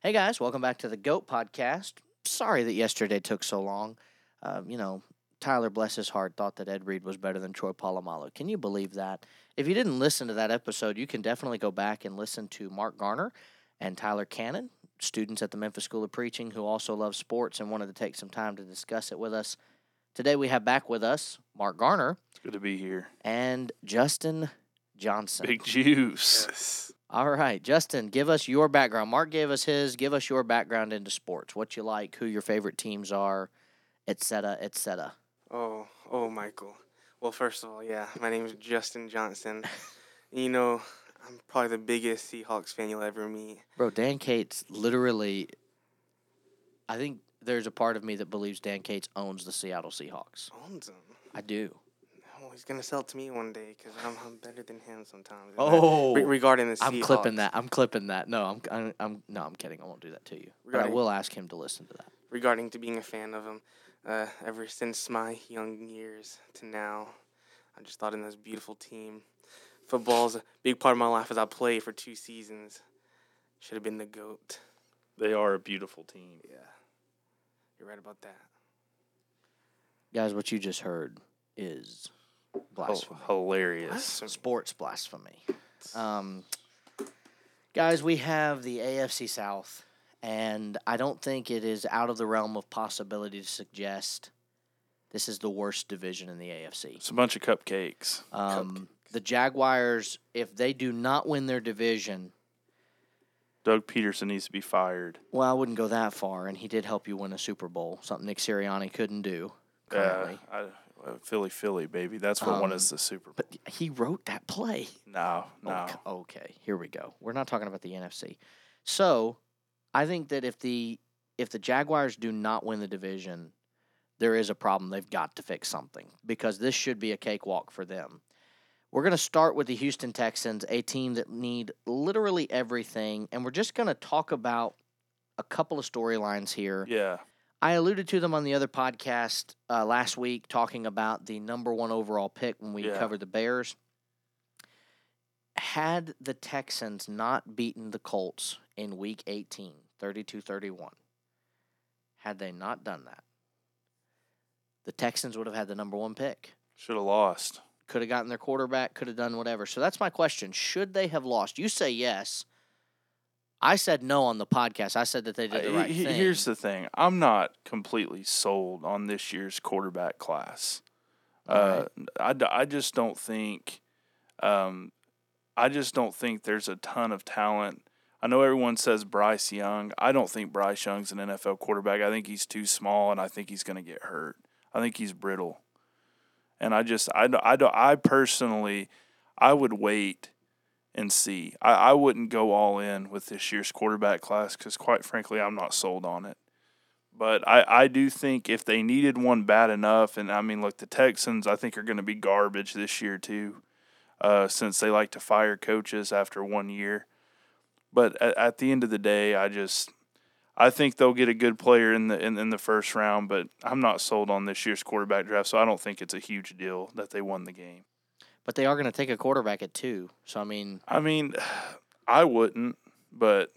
Hey guys, welcome back to the GOAT podcast. Sorry that yesterday took so long. Uh, you know, Tyler, bless his heart, thought that Ed Reed was better than Troy Polamalu. Can you believe that? If you didn't listen to that episode, you can definitely go back and listen to Mark Garner and Tyler Cannon, students at the Memphis School of Preaching who also love sports and wanted to take some time to discuss it with us. Today we have back with us Mark Garner It's good to be here. and Justin Johnson. Big juice. Yes. All right, Justin, give us your background. Mark gave us his. Give us your background into sports. What you like, who your favorite teams are, et cetera, et cetera. Oh, oh, Michael. Well, first of all, yeah, my name is Justin Johnson. you know, I'm probably the biggest Seahawks fan you'll ever meet. Bro, Dan Cates literally. I think there's a part of me that believes Dan Cates owns the Seattle Seahawks. Owns them. I do. He's gonna sell it to me one day because I'm, I'm better than him sometimes. Oh, Re- regarding the Seahawks. I'm clipping that. I'm clipping that. No, I'm, I'm, I'm no, I'm kidding. I won't do that to you. But I will ask him to listen to that. Regarding to being a fan of him, uh, ever since my young years to now, I just thought in this beautiful team. Football's a big part of my life as I played for two seasons. Should have been the goat. They are a beautiful team. Yeah, you're right about that. Guys, what you just heard is Oh, blasphemy. hilarious. Blasphemy. sports blasphemy. Um, guys, we have the AFC South, and I don't think it is out of the realm of possibility to suggest this is the worst division in the AFC. It's a bunch of cupcakes. Um, the Jaguars, if they do not win their division, Doug Pederson needs to be fired. well, I wouldn't go that far, and he did help you win a Super Bowl, something Nick Sirianni couldn't do currently. Uh, I, uh, Philly, Philly, baby. That's what won Um, us the Super Bowl. But he wrote that play. No, no. Okay, okay, here we go. We're not talking about the NFC. So, I think that if the if the Jaguars do not win the division, there is a problem. They've got to fix something because this should be a cakewalk for them. We're going to start with the Houston Texans, a team that need literally everything, and we're just going to talk about a couple of storylines here. Yeah. I alluded to them on the other podcast uh, last week, talking about the number one overall pick when we Yeah. covered the Bears. Had the Texans not beaten the Colts in week 18, 32 31, had they not done that, the Texans would have had the number one pick. Should have lost. Could have gotten their quarterback, could have done whatever. So that's my question. Should they have lost? You say yes. I said no on the podcast. I said that they did the Uh, right he- thing. Here's the thing. I'm not completely sold on this year's quarterback class. Uh, I, I just don't think, um, I just don't think there's a ton of talent. I know everyone says Bryce Young. I don't think Bryce Young's an NFL quarterback. I think he's too small, and I think he's going to get hurt. I think he's brittle, and I just I I I personally I would wait and see. I, I wouldn't go all in with this year's quarterback class because quite frankly I'm not sold on it. But I, I do think if they needed one bad enough, and I mean, look, the Texans I think are going to be garbage this year too, uh, since they like to fire coaches after one year. But at, at the end of the day, I just I think they'll get a good player in the in, in the first round. But I'm not sold on this year's quarterback draft, so I don't think it's a huge deal that they won the game. But they are going to take a quarterback at two. So I mean, I mean, I wouldn't, but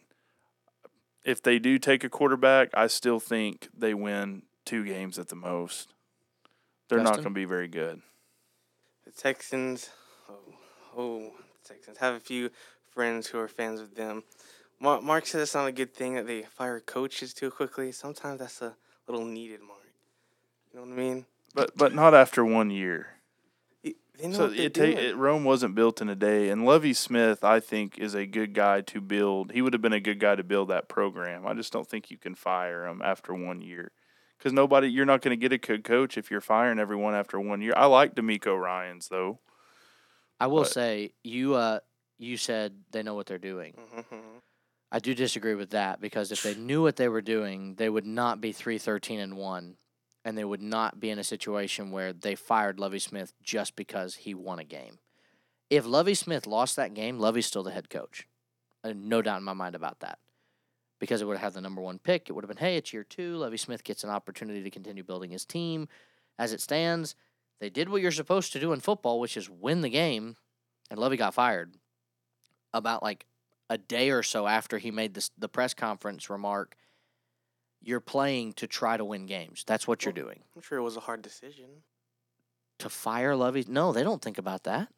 if they do take a quarterback, I still think they win two games at the most. They're not going to be very good. The Texans, oh, oh, the Texans have a few friends who are fans of them. Mark, Mark said it's not a good thing that they fire coaches too quickly. Sometimes that's a little needed, Mark. You know what I mean? But but not after one year. Y- They know So what it, ta- it Rome wasn't built in a day, and Lovie Smith, I think, is a good guy to build. He would have been a good guy to build that program. I just don't think you can fire him after one year, because nobody, you're not going to get a good coach if you're firing everyone after one year. I like DeMeco Ryans though. I will But- say you uh you said they know what they're doing. Mhm. I do disagree with that because if they knew what they were doing, they would not be 3-13 and 1 and they would not be in a situation where they fired Lovie Smith just because he won a game. If Lovie Smith lost that game, Lovie's still the head coach. Uh, no doubt in my mind about that. Because it would have had the number one pick. It would have been, hey, it's year two. Lovie Smith gets an opportunity to continue building his team. As it stands, they did what you're supposed to do in football, which is win the game, and Lovie got fired about like a day or so after he made this the press conference remark, you're playing to try to win games. That's what you're Well, doing. I'm sure it was a hard decision. To fire Lovie? No, they don't think about that.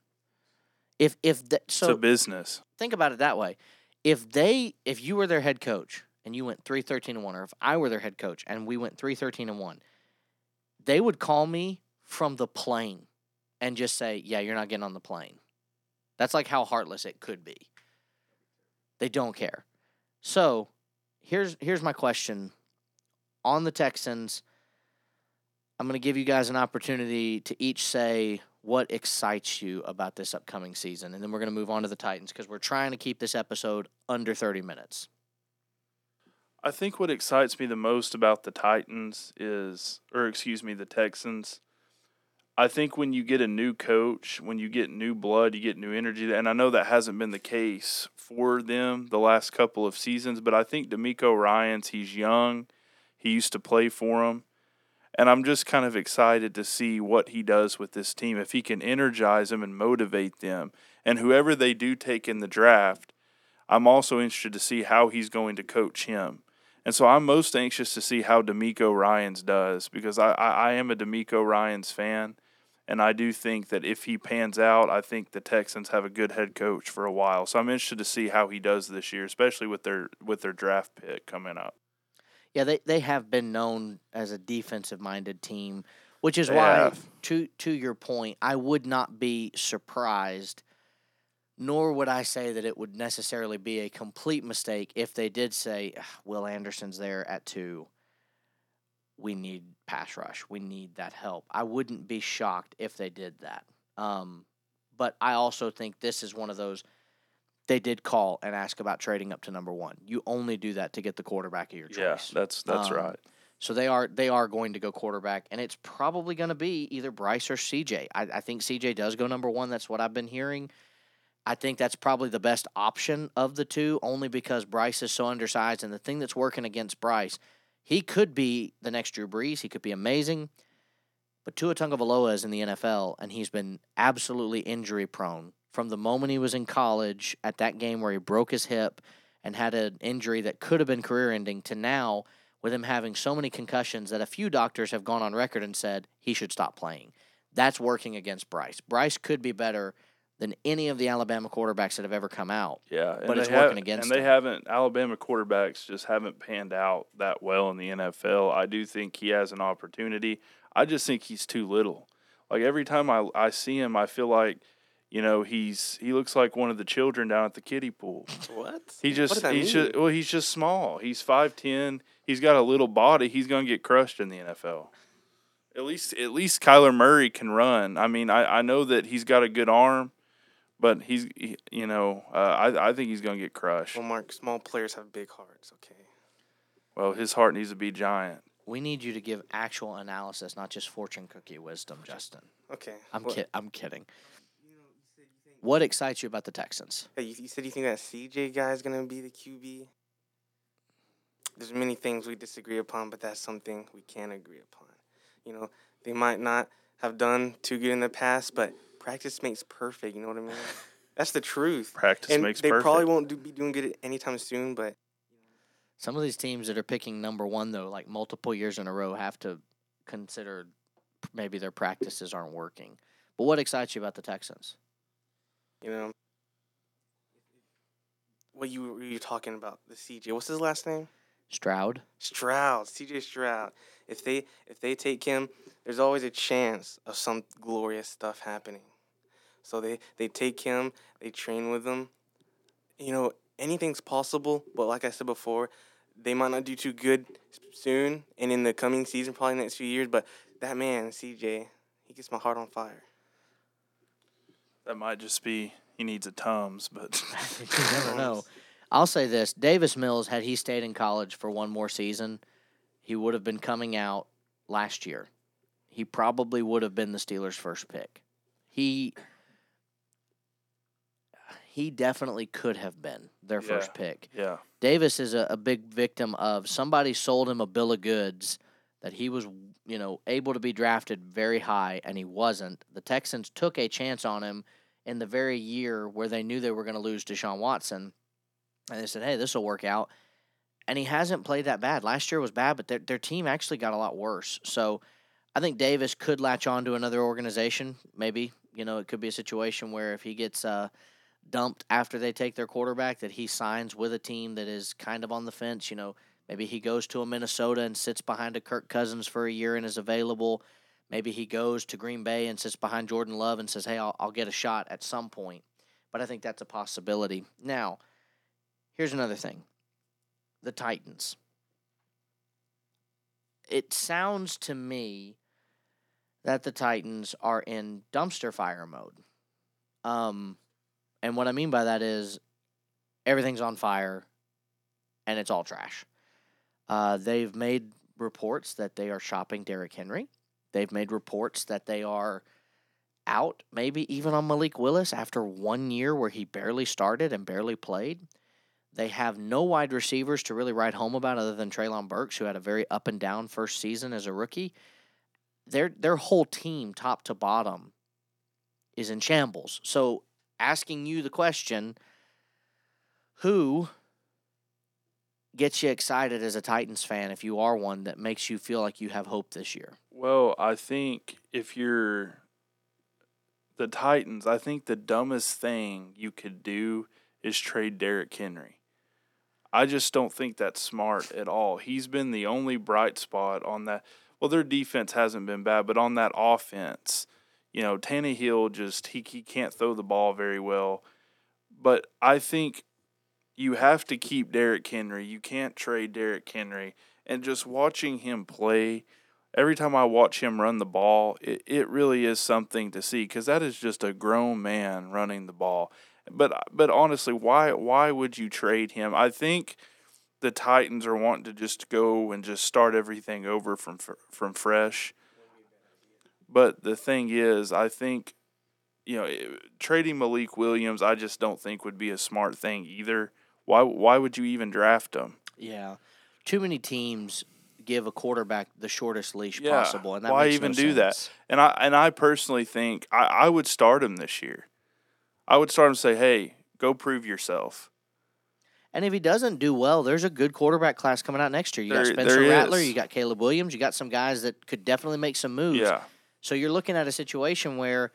If if the, it's so, a business. think about it that way. If they if you were their head coach and you went 3-13 and 1 or if I were their head coach and we went 3-13 and 1, they would call me from the plane and just say, "Yeah, you're not getting on the plane." That's like how heartless it could be. They don't care. So, here's here's my question on the Texans. I'm going to give you guys an opportunity to each say what excites you about this upcoming season, and then we're going to move on to the Titans because we're trying to keep this episode under 30 minutes. I think what excites me the most about the Titans is, or excuse me, the Texans. I think when you get a new coach, when you get new blood, you get new energy. And I know that hasn't been the case for them the last couple of seasons, but I think DeMeco Ryans, he's young. He used to play for them. And I'm just kind of excited to see what he does with this team. If he can energize them and motivate them. And whoever they do take in the draft, I'm also interested to see how he's going to coach him. And so I'm most anxious to see how DeMeco Ryans does because I, I, I am a DeMeco Ryans fan. And I do think that if he pans out, I think the Texans have a good head coach for a while. So I'm interested to see how he does this year, especially with their with their draft pick coming up. Yeah, they, they have been known as a defensive minded team, which is why, to to your point, I would not be surprised, nor would I say that it would necessarily be a complete mistake if they did say, "Ah, Will Anderson's there at two. We need pass rush. We need that help. I wouldn't be shocked if they did that. Um, but I also think this is one of those they did call and ask about trading up to number one. You only do that to get the quarterback of your choice. Yeah, that's that's Um, right. So they are they are going to go quarterback, and it's probably going to be either Bryce or CJ. I, I think CJ does go number one. That's what I've been hearing. I think that's probably the best option of the two, only because Bryce is so undersized, and the thing that's working against Bryce, he could be the next Drew Brees. He could be amazing, but Tua Tagovailoa is in the NFL, and he's been absolutely injury prone from the moment he was in college at that game where he broke his hip and had an injury that could have been career ending to now with him having so many concussions that a few doctors have gone on record and said he should stop playing. That's working against Bryce. Bryce could be better than any of the Alabama quarterbacks that have ever come out. Yeah, but it's working against him. And they them. haven't. Alabama quarterbacks just haven't panned out that well in the NFL. I do think he has an opportunity. I just think he's too little. Like every time I I see him, I feel like, you know, he's he looks like one of the children down at the kiddie pool. What? He what just does that he's mean? just well, he's just small. He's five ten. He's got a little body. He's gonna get crushed in the NFL. At least at least Kyler Murray can run. I mean, I, I know that he's got a good arm, but he's he, you know uh, I I think he's gonna get crushed. well, Mark, small players have big hearts. Okay. Well, his heart needs to be giant. We need you to give actual analysis, not just fortune cookie wisdom, Justin. Okay. I'm well, kid- I'm kidding. What excites you about the Texans? Hey, you, you said you think that CJ guy is gonna be the QB. There's many things we disagree upon, but that's something we can agree upon. You know, they might not have done too good in the past, but practice makes perfect. You know what I mean? That's the truth. Practice and makes they perfect. probably won't do, be doing good anytime soon, but Some of these teams that are picking number one, though, like multiple years in a row, have to consider maybe their practices aren't working. But what excites you about the Texans? You know, what you were you talking about the CJ? What's his last name? Stroud? Stroud, CJ Stroud. If they if they take him, there's always a chance of some glorious stuff happening. So they they take him, they train with him. You know, anything's possible, but like I said before, they might not do too good soon and in the coming season, probably next few years, but that man, CJ, he gets my heart on fire. That might just be he needs a tums, but you never know. I'll say this Davis Mills, had he stayed in college for one more season, he would have been coming out last year. He probably would have been the Steelers' first pick. He he definitely could have been their first pick. yeah, Davis is a, a big victim of somebody sold him a bill of goods that he was, you know, able to be drafted very high and he wasn't. The Texans took a chance on him in the very year where they knew they were going to lose Deshaun Watson and they said, "Hey, this will work out." And he hasn't played that bad. Last year was bad, but their their team actually got a lot worse. So I think Davis could latch on to another organization. Maybe you know it could be a situation where if he gets uh, dumped after they take their quarterback, that he signs with a team that is kind of on the fence. You know, maybe he goes to a Minnesota and sits behind a Kirk Cousins for a year and is available. Maybe he goes to Green Bay and sits behind Jordan Love and says, "Hey, I'll, I'll get a shot at some point." But I think that's a possibility. Now, here's another thing: the Titans. It sounds to me that the Titans are in dumpster fire mode. Um, and what I mean by that is everything's on fire and it's all trash. Uh, they've made reports that they are shopping Derrick Henry. They've made reports that they are out, maybe even on Malik Willis after one year where he barely started and barely played. They have no wide receivers to really write home about other than Treylon Burks, who had a very up and down first season as a rookie. Their their whole team, top to bottom, is in shambles. So asking you the question, who gets you excited as a Titans fan if you are one that makes you feel like you have hope this year? Well, I think if you're the Titans, I think the dumbest thing you could do is trade Derrick Henry. I just don't think that's smart at all. He's been the only bright spot on that. Well, their defense hasn't been bad, but on that offense, you know, Tannehill just he he can't throw the ball very well. But I think you have to keep Derrick Henry. You can't trade Derrick Henry. And just watching him play, every time I watch him run the ball, it, it really is something to see because that is just a grown man running the ball. But but honestly, why why would you trade him? I think the Titans are wanting to just go and just start everything over from from fresh. But the thing is, I think you know eh, trading Malik Williams, I just don't think would be a smart thing either. Why why would you even draft him? Yeah, too many teams give a quarterback the shortest leash Yeah, possible, and why even no do that? And I and I personally think I, I would start him this year. I would start him and say, "Hey, go prove yourself." And if he doesn't do well, there's a good quarterback class coming out next year. You got Spencer there Rattler, is. you got Caleb Williams, you got some guys that could definitely make some moves. Yeah, So you're looking at a situation where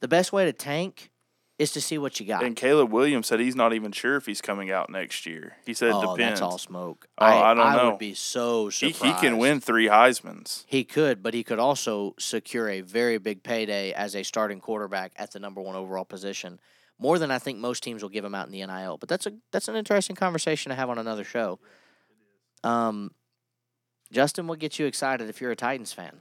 the best way to tank is to see what you got. and Caleb Williams said he's not even sure if he's coming out next year. He said it oh, depends. that's all smoke. Oh, I don't know. would be so he, surprised. he can win three Heisman's. He could, but he could also secure a very big payday as a starting quarterback at the number one overall position. More than I think most teams will give him out in the NIL. But that's a that's an interesting conversation to have on another show. Um, Justin, what gets you excited if you're a Titans fan?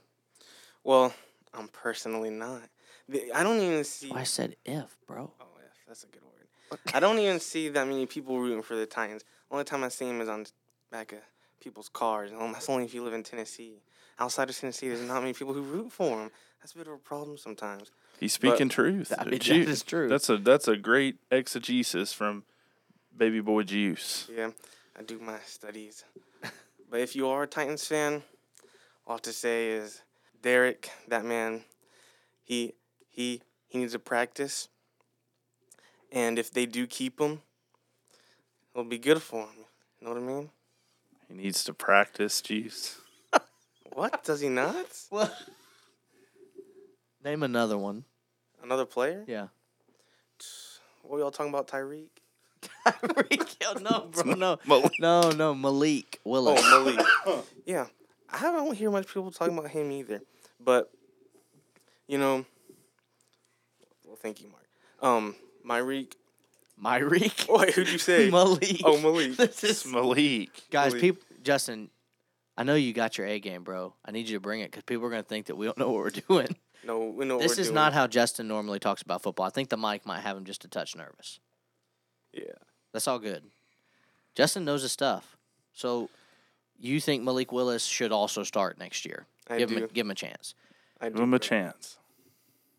Well, I'm personally not. The- I don't even see. Oh, I said if, bro. Oh, yeah, that's a good word. I don't even see that many people rooting for the Titans. Only time I see them is on the back of people's cars. And that's only if you live in Tennessee. Outside of Tennessee, there's not many people who root for them. That's a bit of a problem sometimes. He's speaking truth. I mean, Ju- is true. That's a that's a great exegesis from Baby Boy Juice. Yeah, I do my studies. but if you are a Titans fan, all I have to say is Derrick, that man, he he he needs to practice. And if they do keep him, it'll be good for him. You know what I mean? He needs to practice Juice. What? Does he not? Well, name another one. Another player? Yeah. What y'all talking about, Tyreek? Tyreek, no, bro, no, Malik. no, no, Malik Willis. Oh, Malik. yeah, I don't hear much people talking about him either. But you know, well, thank you, Mark. Um, Myreek. Myreek. Wait, who'd you say? Malik. Oh, Malik. This is, Malik. guys, Malik. people, Justin, I know you got your A game, bro. I need you to bring it because people are gonna think that we don't know what we're doing. No, we know what this we're is doing. not how Justin normally talks about football. I think the mic might have him just a touch nervous. Yeah. That's all good. Justin knows his stuff. So, you think Malik Willis should also start next year? I give do. him, a, give him a chance. I Give do, him a chance.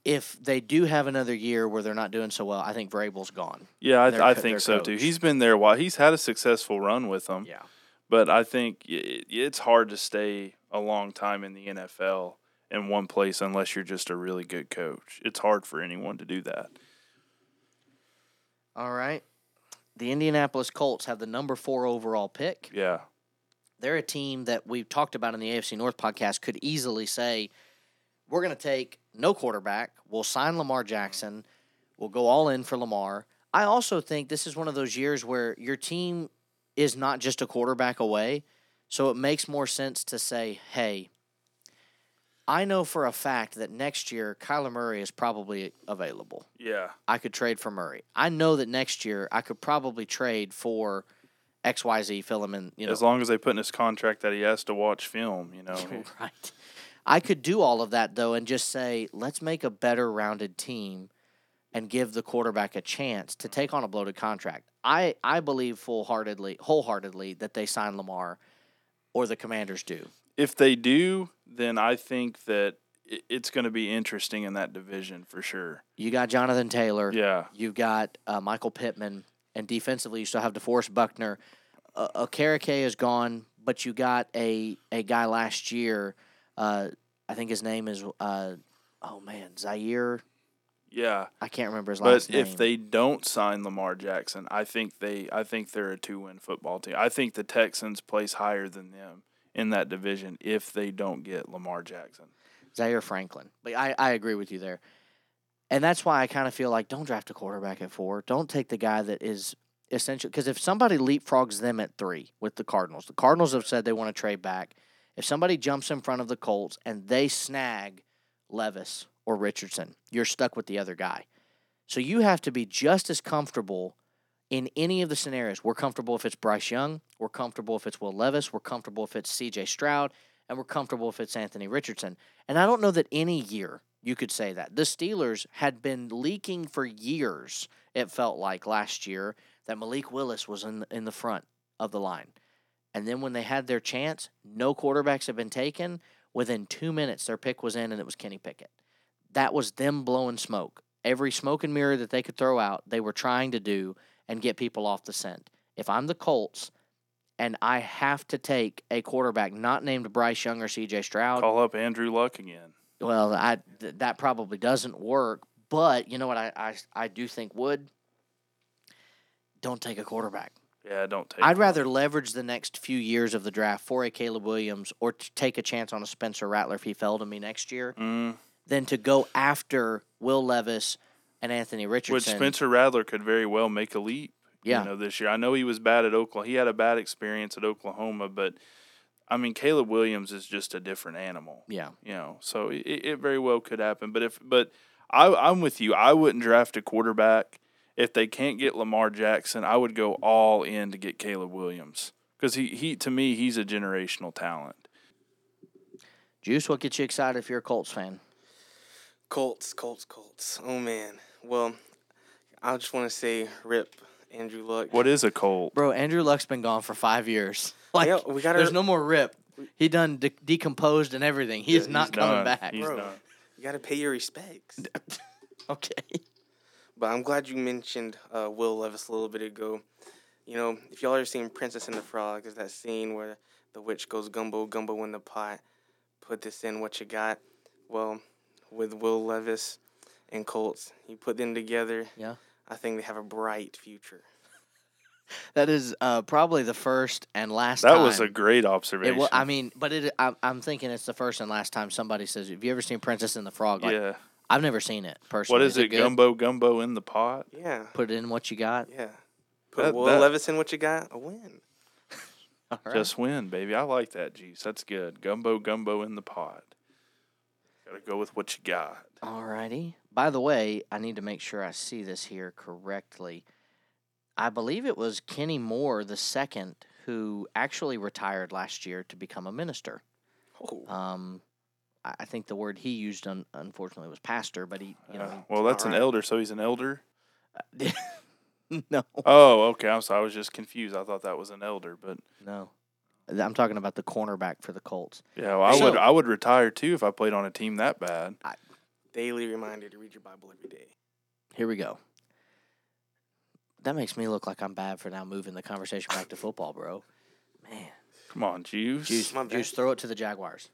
If they do have another year where they're not doing so well, I think Vrabel's gone. Yeah, I, Their I think so too. He's been there a while. He's had a successful run with them, Yeah. but I think it's hard to stay a long time in the NFL in one place unless you're just a really good coach. It's hard for anyone to do that. All right. the Indianapolis Colts have the number four overall pick. Yeah. They're a team that we've talked about in the AFC North podcast could easily say, we're going to take no quarterback. We'll sign Lamar Jackson. We'll go all in for Lamar. I also think this is one of those years where your team is not just a quarterback away. So it makes more sense to say, hey, I know for a fact that next year Kyler Murray is probably available. Yeah. I could trade for Murray. I know that next year I could probably trade for XYZ, fill him in, you know. As long as they put in his contract that he has to watch film, you know. right. I could do all of that though and just say, let's make a better rounded team and give the quarterback a chance to take on a bloated contract. I, I believe full heartedly wholeheartedly that they sign Lamar or the commanders do. If they do, then I think that it's going to be interesting in that division for sure. You got Jonathan Taylor. Yeah. You've got uh, Michael Pittman, and defensively you still have DeForest Buckner. Uh, Okereke is gone, but you got a a guy last year. Uh, I think his name is uh, oh man Zaire. Yeah. I can't remember his But last name. But if they don't sign Lamar Jackson, I think they I think they're a two-win football team. I think the Texans place higher than them in that division if they don't get Lamar Jackson. Zaire Franklin. But I, I agree with you there. And that's why I kind of feel like don't draft a quarterback at four. Don't take the guy that is essential. Because if somebody leapfrogs them at three with the Cardinals, the Cardinals have said they want to trade back. If somebody jumps in front of the Colts and they snag Levis or Richardson, you're stuck with the other guy. So you have to be just as comfortable in any of the scenarios. We're comfortable if it's Bryce Young. We're comfortable if it's Will Levis. We're comfortable if it's CJ Stroud. And we're comfortable if it's Anthony Richardson. And I don't know that any year you could say that. The Steelers had been leaking for years, it felt like last year, that Malik Willis was in, in the front of the line. And then when they had their chance, no quarterbacks had been taken. Within two minutes, their pick was in, and it was Kenny Pickett. That was them blowing smoke. Every smoke and mirror that they could throw out, they were trying to do and get people off the scent. If I'm the Colts and I have to take a quarterback not named Bryce Young or CJ Stroud, Call up Andrew Luck again. well, I th- that probably doesn't work. But you know what I, I I do think would. Don't take a quarterback. Yeah, don't take. I'd rather leverage the next few years of the draft for a Caleb Williams or to take a chance on a Spencer Rattler if he fell to me next year Mm, than to go after Will Levis and Anthony Richardson. which Spencer Rattler could very well make a leap. Yeah. You know, this year. I know he was bad at Oklahoma. He had a bad experience at Oklahoma, but I mean, Caleb Williams is just a different animal. Yeah. You know, so it, it very well could happen. But if, but I, I'm with you. I wouldn't draft a quarterback if they can't get Lamar Jackson. I would go all in to get Caleb Williams because he, he to me he's a generational talent. Juice, what gets you excited if you're a Colts fan? Colts, Colts, Colts. Oh man. Well, I just want to say, rip Andrew Luck. What is a Colt? Bro, Andrew Luck's been gone for five years. Like, Yeah, we gotta- there's no more rip. He done de- decomposed and everything. He is not He's coming done. back. He's Bro. done. You gotta pay your respects. Okay. But I'm glad you mentioned uh, Will Levis a little bit ago. You know, if y'all ever seen Princess and the Frog, there's that scene where the witch goes gumbo gumbo in the pot. Put this in what you got. Well, with Will Levis and Colts, you put them together. Yeah. I think they have a bright future. That is uh, probably the first and last That time. was a great It observation. wa- I mean, but it. I, I'm thinking it's the first and last time somebody says, "Have you ever seen Princess and the Frog?" Like, yeah. I've never seen it personally. What is, it? good? Gumbo gumbo in the pot? Yeah, Put it in what you got. yeah. Put That- Will that- Levis in what you got. A win. All right. Just win, baby. I like that juice. That's good. Gumbo gumbo in the pot. Gotta go with what you got. Alrighty. By the way, I need to make sure I see this here correctly. I believe it was Kenny Moore the second who actually retired last year to become a minister. Oh, Um, I I think the word he used, un- unfortunately, was pastor, but he, you know, Uh, well, that's an alright. elder, so he's an elder. he- no, Oh, okay. I'm sorry. I was just confused. I thought that was an elder, but no. I'm talking about the cornerback for the Colts. yeah, well, I So- would I would retire too if I played on a team that bad. daily reminder to read your Bible every day. Here we go. That makes me look like I'm bad for now moving the conversation back to football, bro. Man, Come on, juice. juice, My bad. juice, throw it to the Jaguars.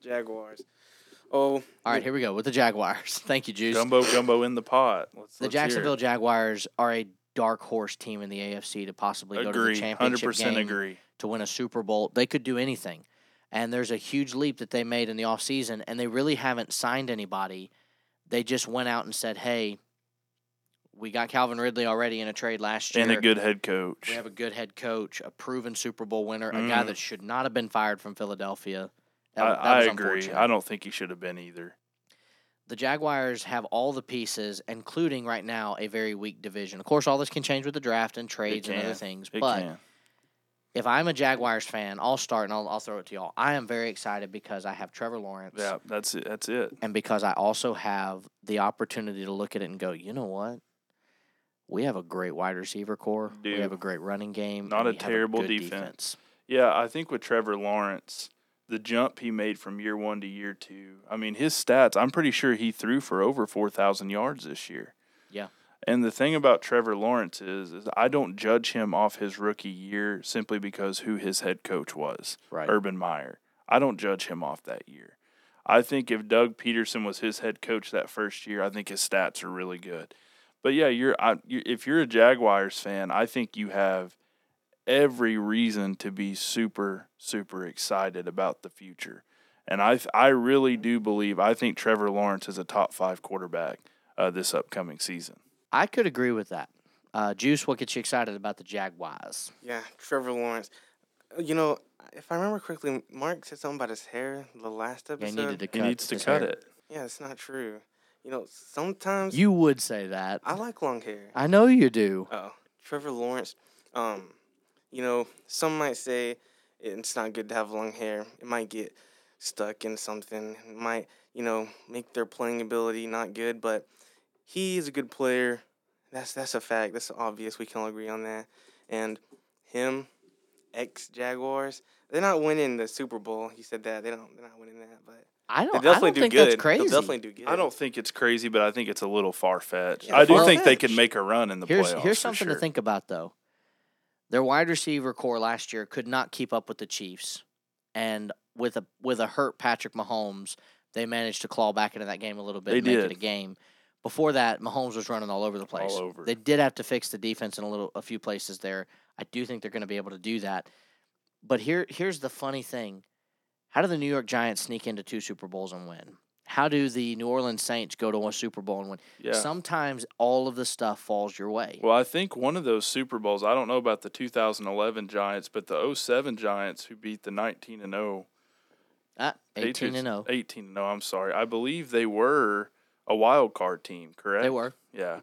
Jaguars. Oh, All right, here we go with the Jaguars. Thank you, Juice. Gumbo gumbo in the pot. Let's, the let's hear it. Jacksonville Jaguars are a dark horse team in the AFC to possibly go to the Agree. championship 100% game agree. to win a Super Bowl. They could do anything. And there's a huge leap that they made in the offseason, and they really haven't signed anybody. They just went out and said, hey, we got Calvin Ridley already in a trade last year. And a good head coach. We have a good head coach, a proven Super Bowl winner, a guy Mm. that should not have been fired from Philadelphia. That, I, that I agree. I don't think he should have been either. The Jaguars have all the pieces, including right now a very weak division. Of course, all this can change with the draft and trades and other things. It but can. if I'm a Jaguars fan, I'll start and I'll, I'll throw it to y'all. I am very excited because I have Trevor Lawrence. Yeah, that's it. That's it. and because I also have the opportunity to look at it and go, you know what? We have a great wide receiver corps. We have a great running game. Not a we have terrible defense. Yeah, I think with Trevor Lawrence, the jump he made from year one to year two, I mean, his stats, I'm pretty sure he threw for over 4,000 yards this year. Yeah. And the thing about Trevor Lawrence is, is I don't judge him off his rookie year simply because who his head coach was, Right. Urban Meyer. I don't judge him off that year. I think if Doug Pederson was his head coach that first year, I think his stats are really good. But yeah, you're I, you, if you're a Jaguars fan, I think you have every reason to be super super excited about the future. And I I really do believe I think Trevor Lawrence is a top 5 quarterback uh, this upcoming season. I could agree with that. Uh, Juice, what gets you excited about the Jaguars? Yeah, Trevor Lawrence. You know, if I remember correctly, Mark said something about his hair the last Yeah, he episode. needed to He cut needs to cut hair. it. Yeah, it's not true. You know, sometimes You would say that. I like long hair. I know you do. Oh, Trevor Lawrence. Um, you know, some might say it's not good to have long hair. It might get stuck in something. It might, you know, make their playing ability not good. But he is a good player. That's that's a fact. That's obvious. We can all agree on that. And him, ex Jaguars, they're not winning the Super Bowl. He said that they don't. They're not winning that. But I don't. I definitely don't do think good. that's crazy. They'll definitely do good. I don't think it's crazy, but I think it's a little far fetched. Yeah, I do think they far-fetched. could make a run in the here's playoffs. here's for something sure. to think about though. Their wide receiver corps last year could not keep up with the Chiefs, and with a with a hurt Patrick Mahomes, they managed to claw back into that game a little bit They and make it did. a game. Before that, Mahomes was running all over the place. All over. They did have to fix the defense in a little a few places there. I do think they're going to be able to do that. But here here's the funny thing. How do the New York Giants sneak into two Super Bowls and win? How do the New Orleans Saints go to a Super Bowl and win? Yeah. Sometimes all of the stuff falls your way. Well, I think one of those Super Bowls, I don't know about the 2011 Giants, but the 07 Giants who beat the 19 and 0 Ah, 18 and 0. 18 and 0, I'm sorry. I believe they were a wild card team, correct? They were. Yeah.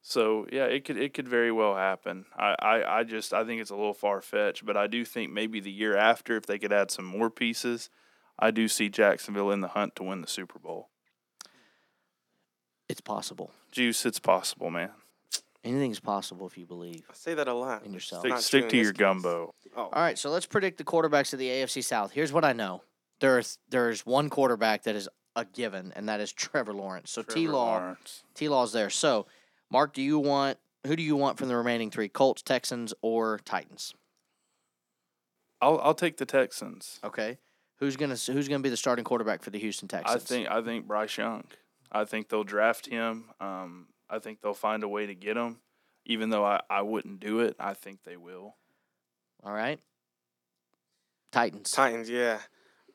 So yeah, it could it could very well happen. I, I, I just I think it's a little far fetched, but I do think maybe the year after, if they could add some more pieces, I do see Jacksonville in the hunt to win the Super Bowl. It's possible. Juice, it's possible, man. Anything's possible if you believe I say that a lot. in yourself. Stick, stick to in your case. gumbo. Oh, All right, so let's predict the quarterbacks of the AFC South. Here's what I know. There's there's one quarterback that is a given, and that is Trevor Lawrence. So T Law Lawrence. T Law's there. So Mark, do you want who do you want from the remaining three? Colts, Texans, or Titans? I'll I'll take the Texans. Okay. Who's gonna who's gonna be the starting quarterback for the Houston Texans? I think I think Bryce Young. I think they'll draft him. Um, I think they'll find a way to get him. Even though I, I wouldn't do it, I think they will. All right. Titans. Titans, yeah.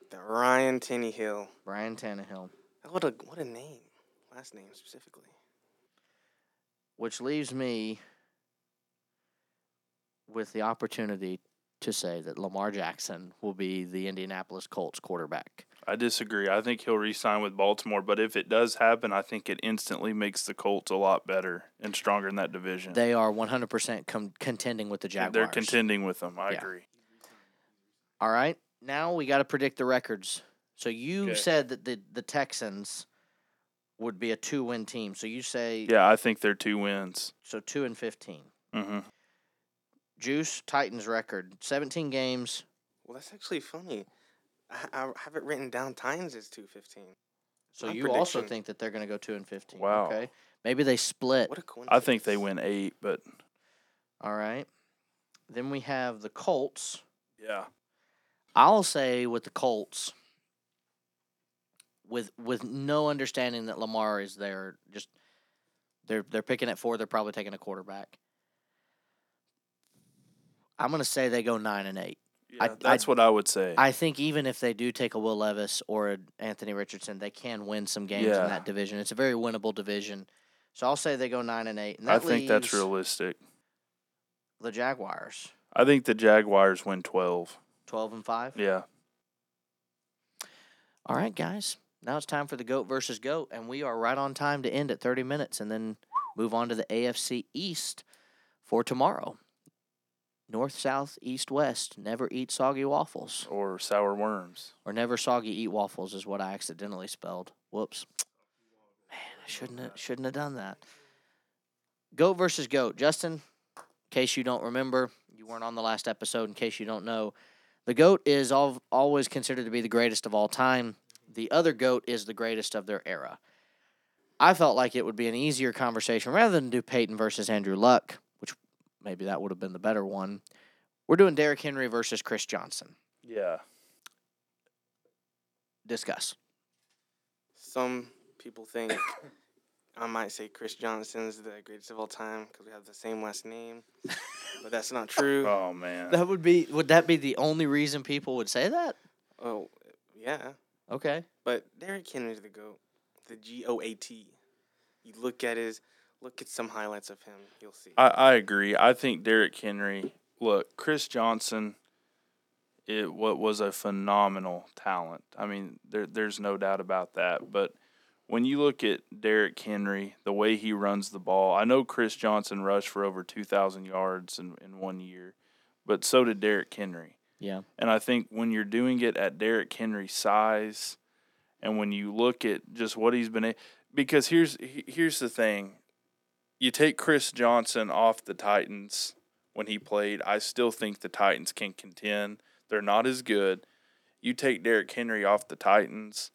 The Ryan Tannehill. Brian Tannehill. What a what a name. Last name specifically. Which leaves me with the opportunity to say that Lamar Jackson will be the Indianapolis Colts quarterback. I disagree. I think he'll re-sign with Baltimore, but if it does happen, I think it instantly makes the Colts a lot better and stronger in that division. They are 100% com- contending with the Jaguars. They're contending with them. I Yeah. agree. All right. Now we got to predict the records. So you Okay. said that the, the Texans would be a two win team. So you say Yeah, I think they're two wins. so 2 and 15. hmm Juice Titans record 17 games. Well, that's actually funny. I, I have it written down. Titans is two fifteen. So My you also think that they're going to go 2 and 15. Wow. Okay. Maybe they split. What a coincidence. I think they win eight, but All right. Then we have the Colts. yeah, I'll say with the Colts, with with no understanding that Lamar is there, just they're they're picking at four. They're probably taking a quarterback. I'm gonna say they go nine and eight. Yeah, I- that's what I would say. I think even if they do take a Will Levis or a Anthony Richardson, they can win some games Yeah. in that division. It's a very winnable division. So I'll say they go nine and eight. And I think that's realistic. The Jaguars, I think the Jaguars win 12. twelve and five. Yeah. All right, guys. Now it's time for the goat versus goat, and we are right on time to end at thirty minutes, and then move on to the AFC East for tomorrow. North, south, east, west. Never eat soggy waffles. Or sour worms. or never soggy eat waffles is what I accidentally spelled. Whoops. Man, I shouldn't have, shouldn't have done that. Goat versus goat. Justin, in case you don't remember, you weren't on the last episode. In case you don't know, the goat is all, always considered to be the greatest of all time. The other goat is the greatest of their era. I felt like it would be an easier conversation rather than do Peyton versus Andrew Luck, maybe that would have been the better one. We're doing Derrick Henry versus Chris Johnson. Yeah. Discuss. Some people think I might say Chris Johnson's the greatest of all time because we have the same last name, but that's not true. Oh, man. That would be would that be the only reason people would say that? Oh, yeah. Okay. But Derrick Henry's the GOAT. The G O A T. You look at his look at some highlights of him, you'll see. I, I agree. I think Derrick Henry. Look, Chris Johnson. It what was a phenomenal talent. I mean, there there's no doubt about that. But when you look at Derrick Henry, the way he runs the ball, I know Chris Johnson rushed for over two thousand yards in, in one year, but so did Derrick Henry. Yeah. And I think when you're doing it at Derrick Henry's size, and when you look at just what he's been, a- because here's he- here's the thing, you take Chris Johnson off the Titans when he played. I still think the Titans can contend. They're not as good. You take Derrick Henry off the Titans,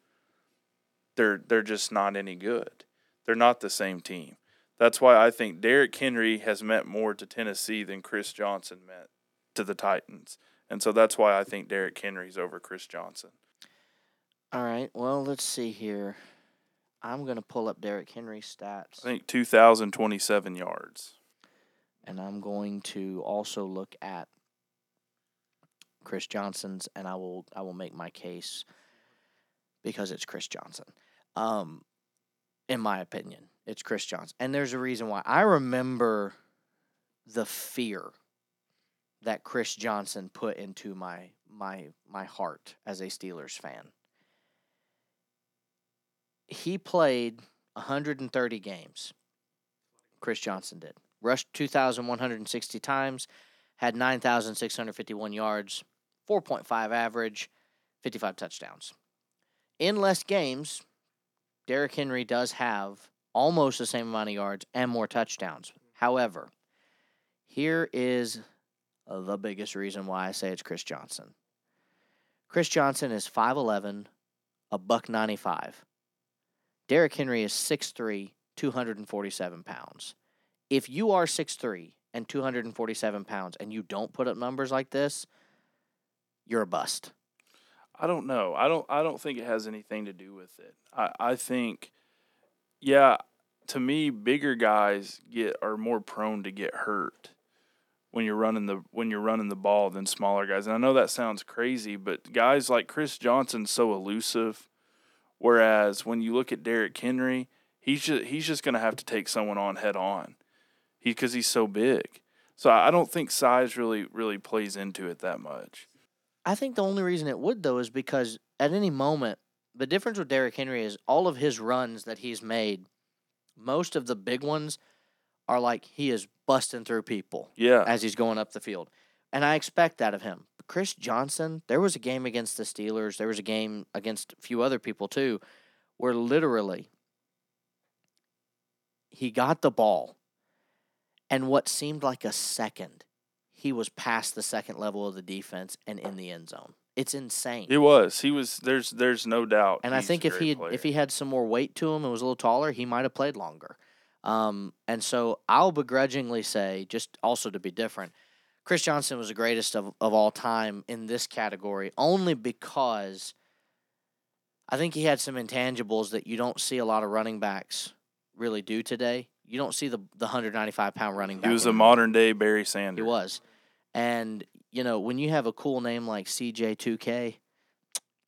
they're they're just not any good. They're not the same team. That's why I think Derrick Henry has meant more to Tennessee than Chris Johnson meant to the Titans. And so that's why I think Derrick Henry's over Chris Johnson. All right. Well, let's see here. I'm gonna pull up Derrick Henry's stats, I think 2,027 yards. and I'm going to also look at Chris Johnson's, and I will I will make my case because it's Chris Johnson. Um, in my opinion, it's Chris Johnson, and there's a reason why. I remember the fear that Chris Johnson put into my my my heart as a Steelers fan. He played 130 games. Chris Johnson did. Rushed 2,160 times, had 9,651 yards, 4.5 average, 55 touchdowns. In less games, Derrick Henry does have almost the same amount of yards and more touchdowns. However, here is the biggest reason why I say it's Chris Johnson. Chris Johnson is 5'11, a buck 95. Derrick Henry is 6'3, 247 pounds. If you are 6'3 and 247 pounds and you don't put up numbers like this, you're a bust. I don't know. I don't I don't think it has anything to do with it. I, I think yeah, to me bigger guys get are more prone to get hurt when you're running the when you're running the ball than smaller guys. And I know that sounds crazy, but guys like Chris Johnson's so elusive whereas when you look at Derrick Henry, he's just he's just going to have to take someone on head on. He cuz he's so big. So I I don't think size really really plays into it that much. I think the only reason it would though is because at any moment, the difference with Derrick Henry is all of his runs that he's made, most of the big ones are like he is busting through people Yeah. as he's going up the field. And I expect that of him. Chris Johnson, there was a game against the Steelers, there was a game against a few other people too, where literally he got the ball and what seemed like a second, he was past the second level of the defense and in the end zone. It's insane. It was. He was. There's. There's no doubt. And I think if he player. if he had some more weight to him and was a little taller, he might have played longer. Um, and so I'll begrudgingly say, just also to be different, Chris Johnson was the greatest of, of all time in this category, only because I think he had some intangibles that you don't see a lot of running backs really do today. You don't see the the 195 pound running back. he was a modern day Barry Sanders. He was. And you know, when you have a cool name like CJ2K,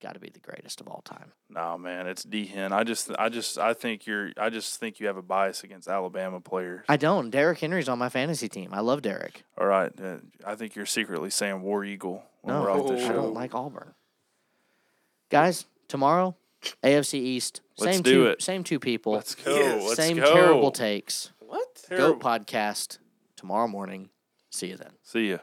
got to be the greatest of all time. No, man, it's Hen. I just, I just, I think you're, I just think you have a bias against Alabama players. I don't. Derrick Henry's on my fantasy team. I love Derrick. All right, uh, I think you're secretly saying War Eagle when No, we're off the I don't like Auburn. Guys, tomorrow, AFC East. Let's same do two, it. same two people. Let's go. Yes. Let's same go. terrible takes. What? Terrible. Goat podcast tomorrow morning. See you then. See ya.